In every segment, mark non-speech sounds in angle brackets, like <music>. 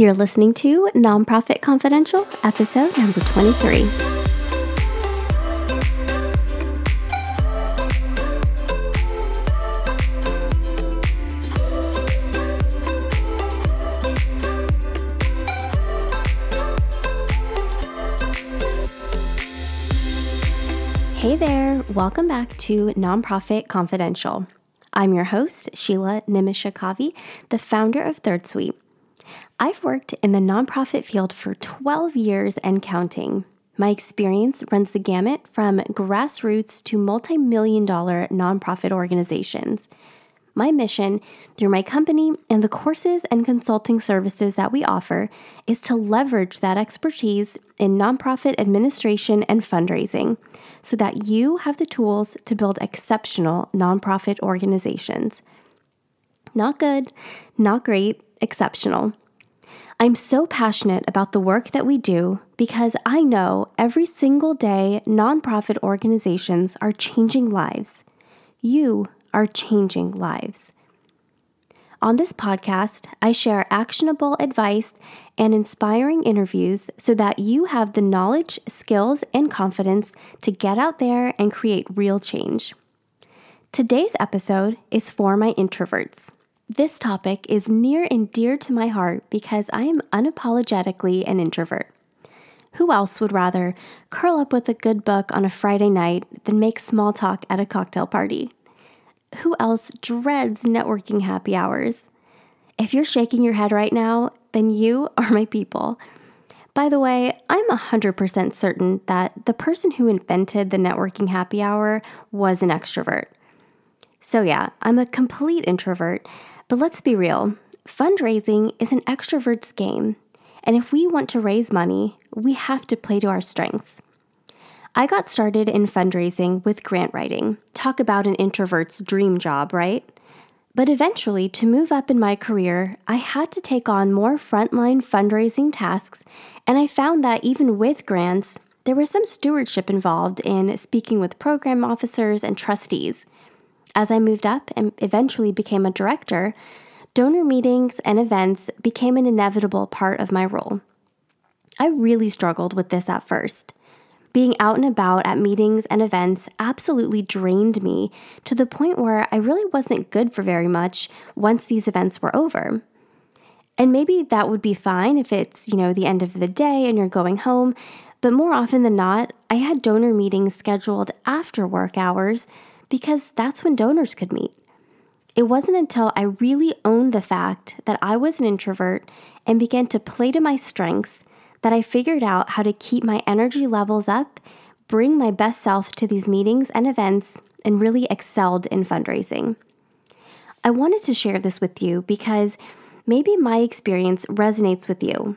You're listening to Nonprofit Confidential, episode number 23. Hey there, welcome back to Nonprofit Confidential. I'm your host, Sheila Nimishakavi, the founder of Third Suite. I've worked in the nonprofit field for 12 years and counting. My experience runs the gamut from grassroots to multi million dollar nonprofit organizations. My mission through my company and the courses and consulting services that we offer is to leverage that expertise in nonprofit administration and fundraising so that you have the tools to build exceptional nonprofit organizations. Not good, not great, exceptional. I'm so passionate about the work that we do because I know every single day nonprofit organizations are changing lives. You are changing lives. On this podcast, I share actionable advice and inspiring interviews so that you have the knowledge, skills, and confidence to get out there and create real change. Today's episode is for my introverts. This topic is near and dear to my heart because I am unapologetically an introvert. Who else would rather curl up with a good book on a Friday night than make small talk at a cocktail party? Who else dreads networking happy hours? If you're shaking your head right now, then you are my people. By the way, I'm 100% certain that the person who invented the networking happy hour was an extrovert. So, yeah, I'm a complete introvert, but let's be real fundraising is an extrovert's game. And if we want to raise money, we have to play to our strengths. I got started in fundraising with grant writing. Talk about an introvert's dream job, right? But eventually, to move up in my career, I had to take on more frontline fundraising tasks, and I found that even with grants, there was some stewardship involved in speaking with program officers and trustees. As I moved up and eventually became a director, donor meetings and events became an inevitable part of my role. I really struggled with this at first. Being out and about at meetings and events absolutely drained me to the point where I really wasn't good for very much once these events were over. And maybe that would be fine if it's, you know, the end of the day and you're going home, but more often than not, I had donor meetings scheduled after work hours because that's when donors could meet. It wasn't until I really owned the fact that I was an introvert and began to play to my strengths that I figured out how to keep my energy levels up, bring my best self to these meetings and events, and really excelled in fundraising. I wanted to share this with you because maybe my experience resonates with you.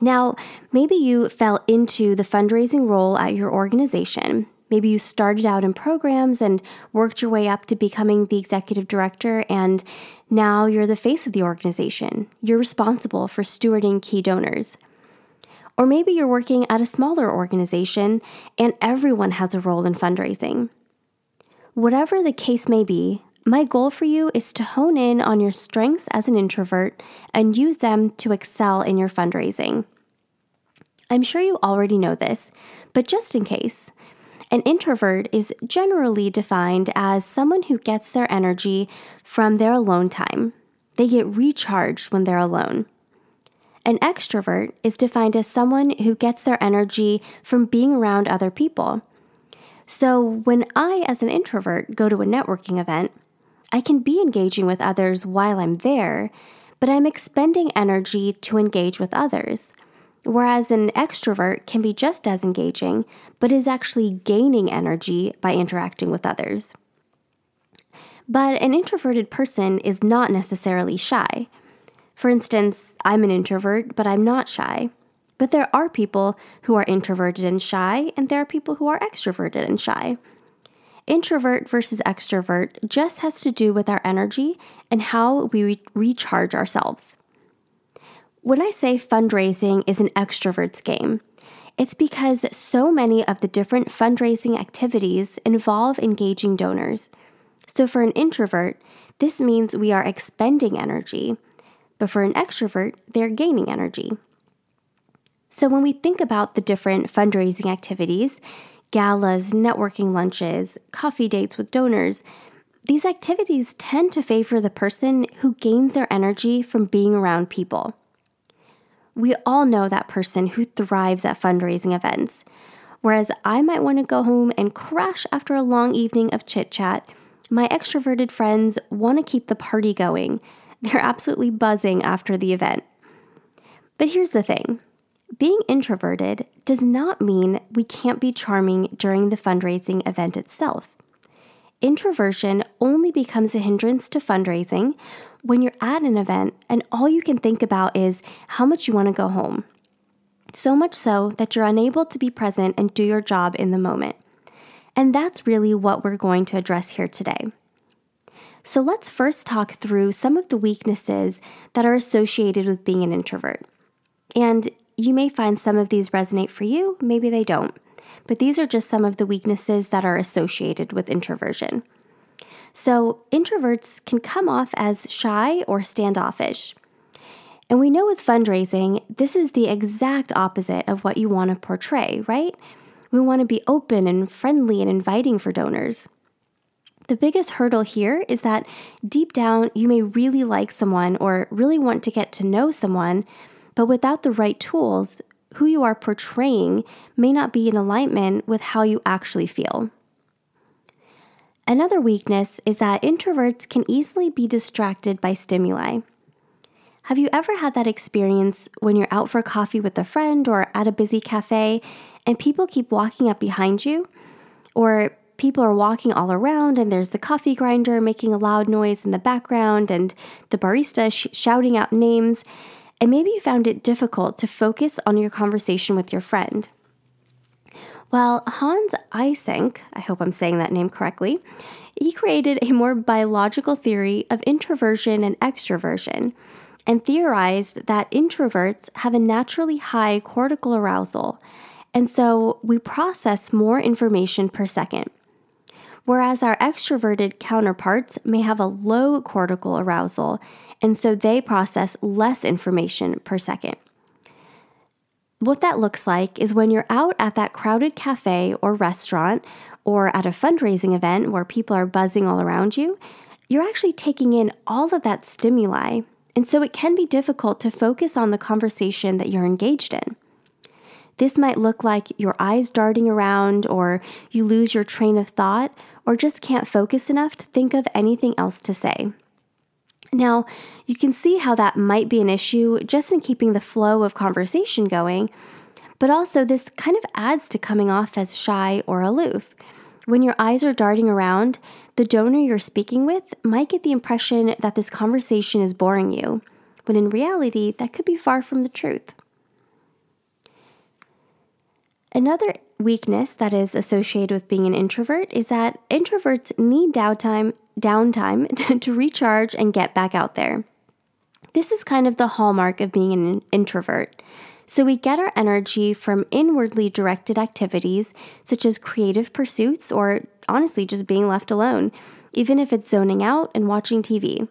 Now, maybe you fell into the fundraising role at your organization, Maybe you started out in programs and worked your way up to becoming the executive director, and now you're the face of the organization. You're responsible for stewarding key donors. Or maybe you're working at a smaller organization and everyone has a role in fundraising. Whatever the case may be, my goal for you is to hone in on your strengths as an introvert and use them to excel in your fundraising. I'm sure you already know this, but just in case, an introvert is generally defined as someone who gets their energy from their alone time. They get recharged when they're alone. An extrovert is defined as someone who gets their energy from being around other people. So, when I, as an introvert, go to a networking event, I can be engaging with others while I'm there, but I'm expending energy to engage with others. Whereas an extrovert can be just as engaging, but is actually gaining energy by interacting with others. But an introverted person is not necessarily shy. For instance, I'm an introvert, but I'm not shy. But there are people who are introverted and shy, and there are people who are extroverted and shy. Introvert versus extrovert just has to do with our energy and how we re- recharge ourselves. When I say fundraising is an extrovert's game, it's because so many of the different fundraising activities involve engaging donors. So, for an introvert, this means we are expending energy. but for an extrovert, they're gaining energy. So when we think about the different fundraising activities, galas, networking lunches, coffee dates with donors, these activities tend to favor the person who gains their energy from being around people. We all know that person who thrives at fundraising events. Whereas I might want to go home and crash after a long evening of chit chat, my extroverted friends want to keep the party going. They're absolutely buzzing after the event. But here's the thing being introverted does not mean we can't be charming during the fundraising event itself. Introversion only becomes a hindrance to fundraising when you're at an event and all you can think about is how much you want to go home. So much so that you're unable to be present and do your job in the moment. And that's really what we're going to address here today. So let's first talk through some of the weaknesses that are associated with being an introvert. And you may find some of these resonate for you, maybe they don't. But these are just some of the weaknesses that are associated with introversion. So, introverts can come off as shy or standoffish. And we know with fundraising, this is the exact opposite of what you want to portray, right? We want to be open and friendly and inviting for donors. The biggest hurdle here is that deep down, you may really like someone or really want to get to know someone, but without the right tools, who you are portraying may not be in alignment with how you actually feel. Another weakness is that introverts can easily be distracted by stimuli. Have you ever had that experience when you're out for coffee with a friend or at a busy cafe and people keep walking up behind you? Or people are walking all around and there's the coffee grinder making a loud noise in the background and the barista sh- shouting out names and maybe you found it difficult to focus on your conversation with your friend. Well, Hans Eysenck, I hope I'm saying that name correctly, he created a more biological theory of introversion and extroversion and theorized that introverts have a naturally high cortical arousal, and so we process more information per second. Whereas our extroverted counterparts may have a low cortical arousal and so they process less information per second. What that looks like is when you're out at that crowded cafe or restaurant or at a fundraising event where people are buzzing all around you, you're actually taking in all of that stimuli. And so it can be difficult to focus on the conversation that you're engaged in. This might look like your eyes darting around, or you lose your train of thought, or just can't focus enough to think of anything else to say. Now, you can see how that might be an issue just in keeping the flow of conversation going, but also this kind of adds to coming off as shy or aloof. When your eyes are darting around, the donor you're speaking with might get the impression that this conversation is boring you, when in reality, that could be far from the truth. Another weakness that is associated with being an introvert is that introverts need downtime downtime <laughs> to, to recharge and get back out there. This is kind of the hallmark of being an introvert. So, we get our energy from inwardly directed activities such as creative pursuits or honestly just being left alone, even if it's zoning out and watching TV.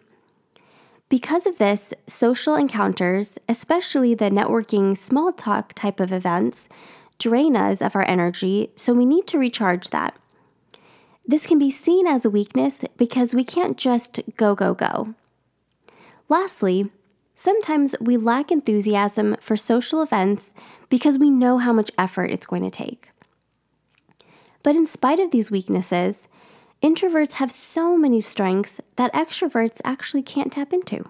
Because of this, social encounters, especially the networking small talk type of events, drain us of our energy, so we need to recharge that. This can be seen as a weakness because we can't just go, go, go. Lastly, sometimes we lack enthusiasm for social events because we know how much effort it's going to take. But in spite of these weaknesses, introverts have so many strengths that extroverts actually can't tap into.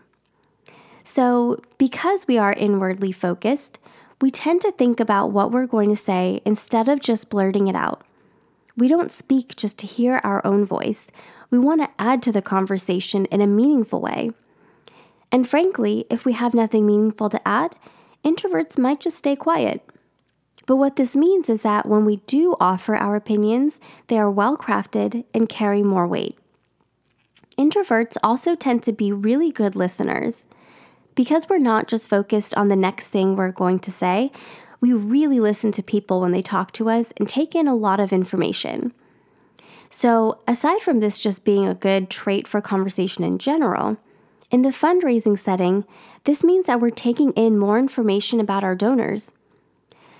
So, because we are inwardly focused, we tend to think about what we're going to say instead of just blurting it out. We don't speak just to hear our own voice. We want to add to the conversation in a meaningful way. And frankly, if we have nothing meaningful to add, introverts might just stay quiet. But what this means is that when we do offer our opinions, they are well crafted and carry more weight. Introverts also tend to be really good listeners. Because we're not just focused on the next thing we're going to say, we really listen to people when they talk to us and take in a lot of information. So, aside from this just being a good trait for conversation in general, In the fundraising setting, this means that we're taking in more information about our donors.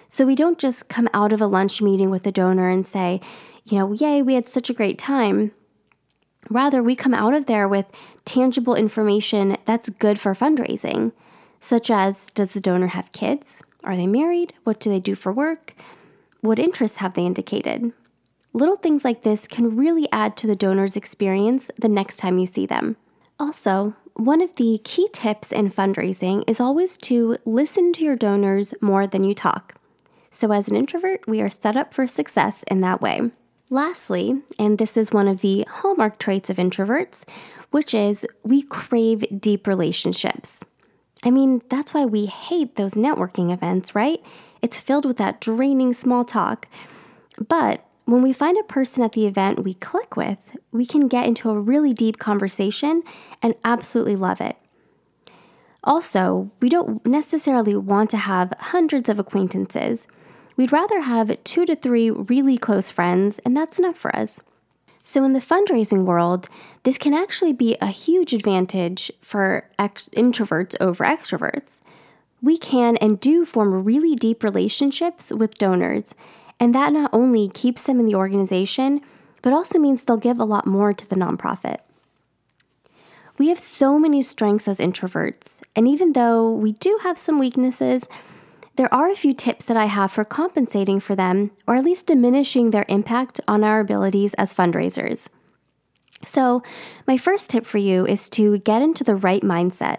So we don't just come out of a lunch meeting with a donor and say, you know, yay, we had such a great time. Rather, we come out of there with tangible information that's good for fundraising, such as Does the donor have kids? Are they married? What do they do for work? What interests have they indicated? Little things like this can really add to the donor's experience the next time you see them. Also, one of the key tips in fundraising is always to listen to your donors more than you talk. So, as an introvert, we are set up for success in that way. Lastly, and this is one of the hallmark traits of introverts, which is we crave deep relationships. I mean, that's why we hate those networking events, right? It's filled with that draining small talk. But when we find a person at the event we click with, we can get into a really deep conversation and absolutely love it. Also, we don't necessarily want to have hundreds of acquaintances. We'd rather have two to three really close friends, and that's enough for us. So, in the fundraising world, this can actually be a huge advantage for ex- introverts over extroverts. We can and do form really deep relationships with donors, and that not only keeps them in the organization, but also means they'll give a lot more to the nonprofit. We have so many strengths as introverts, and even though we do have some weaknesses, there are a few tips that I have for compensating for them, or at least diminishing their impact on our abilities as fundraisers. So, my first tip for you is to get into the right mindset.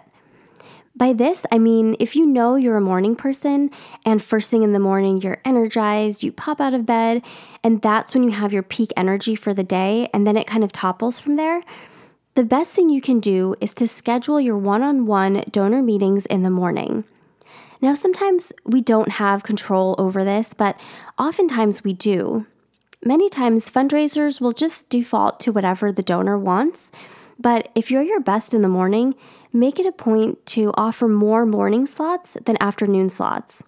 By this, I mean if you know you're a morning person and first thing in the morning you're energized, you pop out of bed, and that's when you have your peak energy for the day, and then it kind of topples from there. The best thing you can do is to schedule your one on one donor meetings in the morning. Now, sometimes we don't have control over this, but oftentimes we do. Many times, fundraisers will just default to whatever the donor wants. But if you're your best in the morning, make it a point to offer more morning slots than afternoon slots.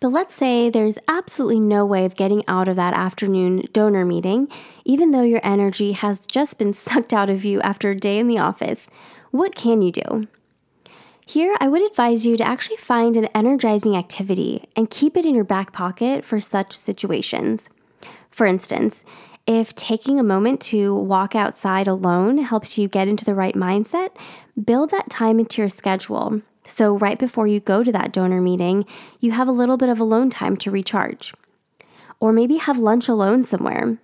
But let's say there's absolutely no way of getting out of that afternoon donor meeting, even though your energy has just been <laughs> sucked out of you after a day in the office. What can you do? Here, I would advise you to actually find an energizing activity and keep it in your back pocket for such situations. For instance, if taking a moment to walk outside alone helps you get into the right mindset, build that time into your schedule. So, right before you go to that donor meeting, you have a little bit of alone time to recharge. Or maybe have lunch alone somewhere.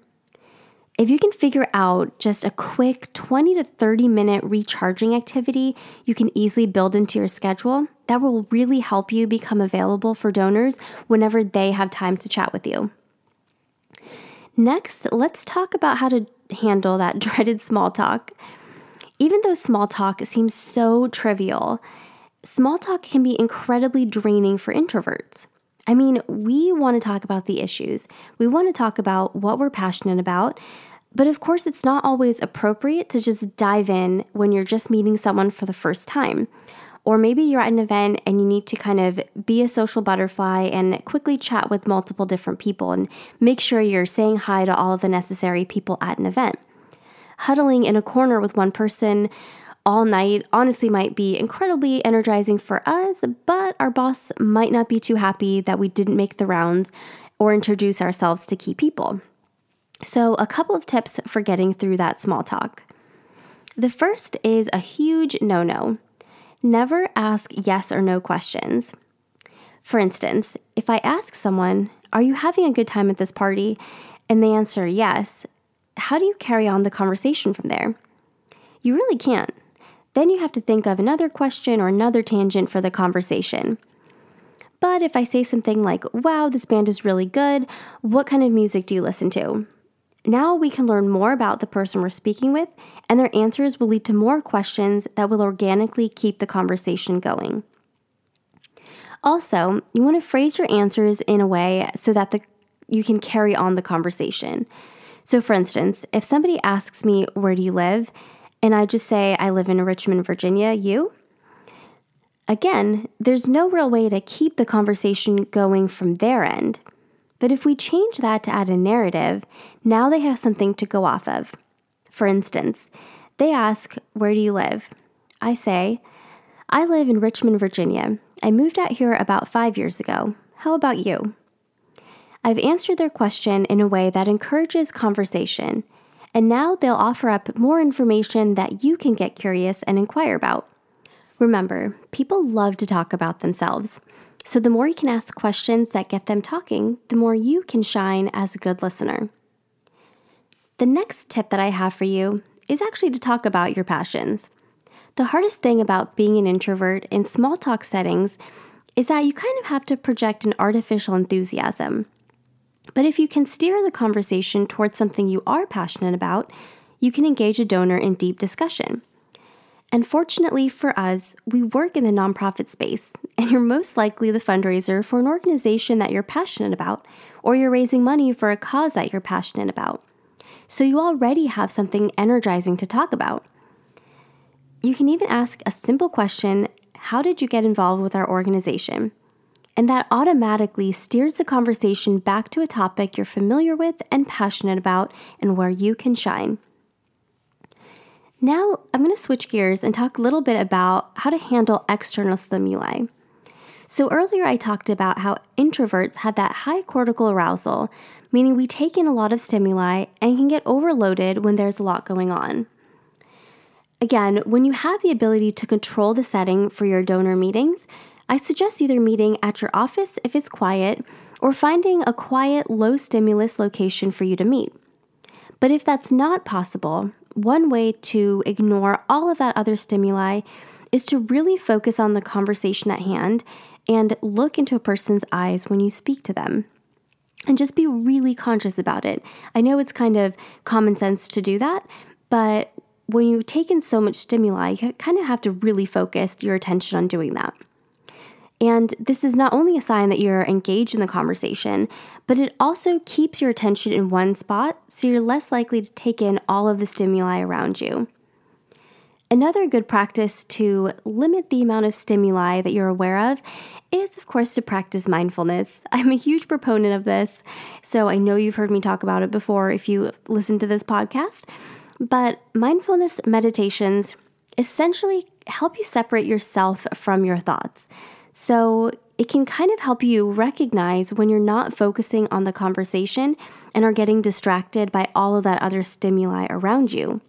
If you can figure out just a quick 20 to 30 minute recharging activity you can easily build into your schedule, that will really help you become available for donors whenever they have time to chat with you. Next, let's talk about how to handle that <laughs> dreaded small talk. Even though small talk seems so trivial, small talk can be incredibly draining for introverts. I mean, we want to talk about the issues. We want to talk about what we're passionate about, but of course, it's not always appropriate to just dive in when you're just meeting someone for the first time. Or maybe you're at an event and you need to kind of be a social butterfly and quickly chat with multiple different people and make sure you're saying hi to all of the necessary people at an event. Huddling in a corner with one person all night honestly might be incredibly energizing for us, but our boss might not be too happy that we didn't make the rounds or introduce ourselves to key people. So, a couple of tips for getting through that small talk. The first is a huge no no never ask yes or no questions. For instance, if I ask someone, Are you having a good time at this party? and they answer yes, how do you carry on the conversation from there? You really can't. Then you have to think of another question or another tangent for the conversation. But if I say something like, Wow, this band is really good, what kind of music do you listen to? Now we can learn more about the person we're speaking with, and their answers will lead to more questions that will organically keep the conversation going. Also, you want to phrase your answers in a way so that the, you can carry on the conversation. So, for instance, if somebody asks me, Where do you live? And I just say, I live in Richmond, Virginia, you? Again, there's no real way to keep the conversation going from their end. But if we change that to add a narrative, now they have something to go off of. For instance, they ask, Where do you live? I say, I live in Richmond, Virginia. I moved out here about five years ago. How about you? I've answered their question in a way that encourages conversation, and now they'll offer up more information that you can get curious and inquire about. Remember, people love to talk about themselves. So the more you can ask questions that get them talking, the more you can shine as a good listener. The next tip that I have for you is actually to talk about your passions. The hardest thing about being an introvert in small talk settings is that you kind of have to project an artificial enthusiasm. But if you can steer the conversation towards something you are passionate about, you can engage a donor in deep discussion. And fortunately for us, we work in the nonprofit space, and you're most likely the fundraiser for an organization that you're passionate about, or you're raising money for a cause that you're passionate about. So you already have something energizing to talk about. You can even ask a simple question How did you get involved with our organization? And that automatically steers the conversation back to a topic you're familiar with and passionate about, and where you can shine. Now, I'm going to switch gears and talk a little bit about how to handle external stimuli. So, earlier I talked about how introverts have that high cortical arousal, meaning we take in a lot of stimuli and can get overloaded when there's a lot going on. Again, when you have the ability to control the setting for your donor meetings, I suggest either meeting at your office if it's quiet or finding a quiet, low stimulus location for you to meet. But if that's not possible, one way to ignore all of that other stimuli is to really focus on the conversation at hand and look into a person's eyes when you speak to them. And just be really conscious about it. I know it's kind of common sense to do that, but when you take in so much stimuli, you kind of have to really focus your attention on doing that. And this is not only a sign that you're engaged in the conversation, but it also keeps your attention in one spot so you're less likely to take in all of the stimuli around you. Another good practice to limit the amount of stimuli that you're aware of is, of course, to practice mindfulness. <laughs> I'm a huge proponent of this, so I know you've heard me talk about it before if you listen to this podcast. But mindfulness meditations essentially help you separate yourself from your thoughts. So it can kind of help you recognize when you're not focusing on the conversation and are getting distracted by all of that other stimuli around you.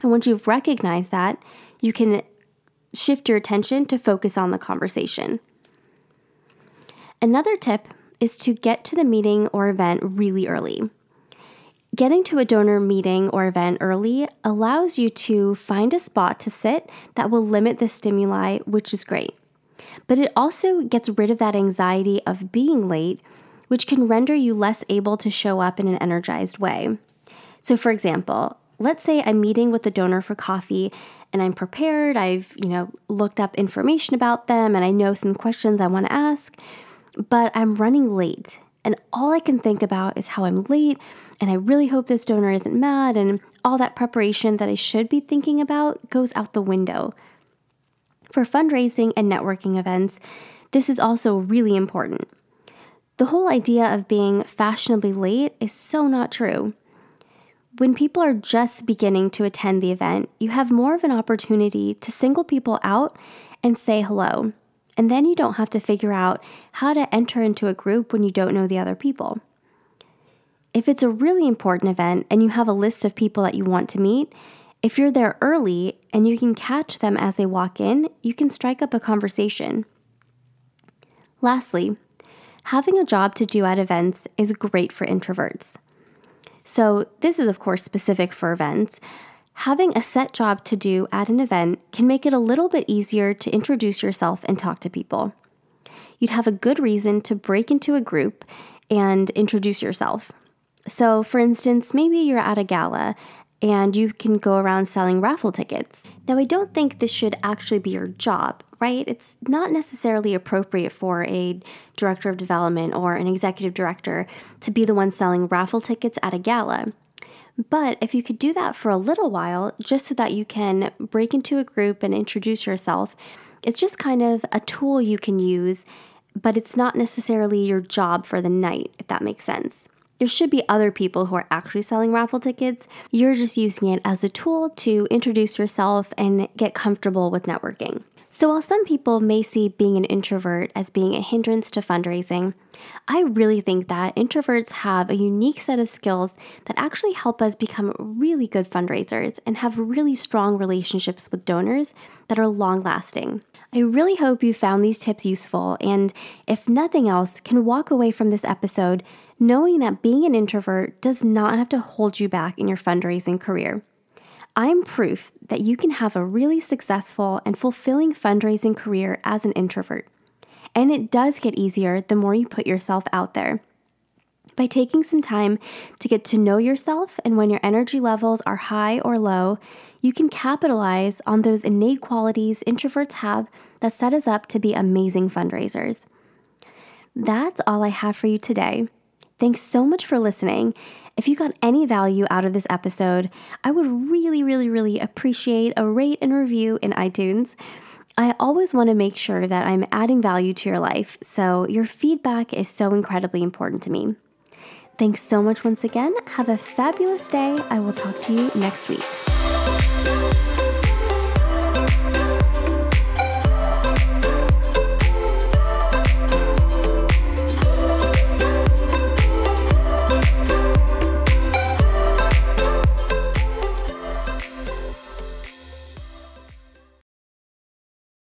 And once you've recognized that, you can shift your attention to focus on the conversation. Another tip is to get to the meeting or event really early. Getting to a donor meeting or event early allows you to find a spot to sit that will limit the stimuli, which is great. But it also gets rid of that anxiety of being late, which can render you less able to show up in an energized way. So, for example, let's say I'm meeting with a donor for coffee and I'm prepared, I've, you know, looked up information about them and I know some questions I want to ask, but I'm running late and all I can think about is how I'm late and I really hope this donor isn't mad and all that preparation that I should be thinking about goes out the window. For fundraising and networking events, this is also really important. The whole idea of being fashionably late is so not true. When people are just beginning to attend the event, you have more of an opportunity to single people out and say hello. And then you don't have to figure out how to enter into a group when you don't know the other people. If it's a really important event and you have a list of people that you want to meet, if you're there early and you can catch them as they walk in, you can strike up a conversation. Lastly, having a job to do at events is great for introverts. So, this is of course specific for events. Having a set job to do at an event can make it a little bit easier to introduce yourself and talk to people. You'd have a good reason to break into a group and introduce yourself. So, for instance, maybe you're at a gala and you can go around selling raffle tickets. Now, I don't think this should actually be your job, right? It's not necessarily appropriate for a director of development or an executive director to be the one selling raffle tickets at a gala. But if you could do that for a little while, just so that you can break into a group and introduce yourself, it's just kind of a tool you can use, but it's not necessarily your job for the night, if that makes sense. There should be other people who are actually selling raffle tickets. You're just using it as a tool to introduce yourself and get comfortable with networking. So, while some people may see being an introvert as being a hindrance to fundraising, I really think that introverts have a unique set of skills that actually help us become really good fundraisers and have really strong relationships with donors that are long lasting. I really hope you found these tips useful, and if nothing else, can walk away from this episode knowing that being an introvert does not have to hold you back in your fundraising career. I'm proof that you can have a really successful and fulfilling fundraising career as an introvert. And it does get easier the more you put yourself out there. By taking some time to get to know yourself and when your energy levels are high or low, you can capitalize on those innate qualities introverts have that set us up to be amazing fundraisers. That's all I have for you today. Thanks so much for listening. If you got any value out of this episode, I would really, really, really appreciate a rate and review in iTunes. I always want to make sure that I'm adding value to your life, so your feedback is so incredibly important to me. Thanks so much once again. Have a fabulous day. I will talk to you next week.